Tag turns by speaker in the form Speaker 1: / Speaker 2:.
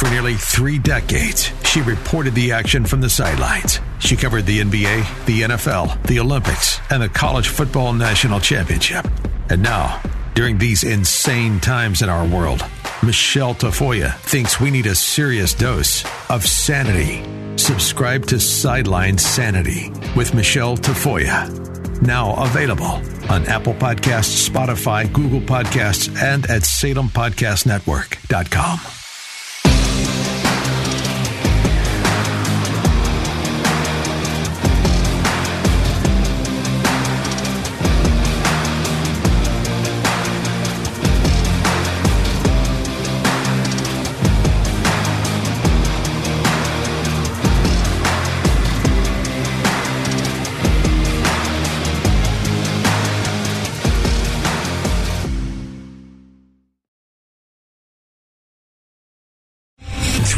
Speaker 1: For nearly three decades, she reported the action from the sidelines. She covered the NBA, the NFL, the Olympics, and the College Football National Championship. And now, during these insane times in our world, Michele Tafoya thinks we need a serious dose of sanity. Subscribe to Sideline Sanity with Michele Tafoya. Now available on Apple Podcasts, Spotify, Google Podcasts, and at SalemPodcastNetwork.com.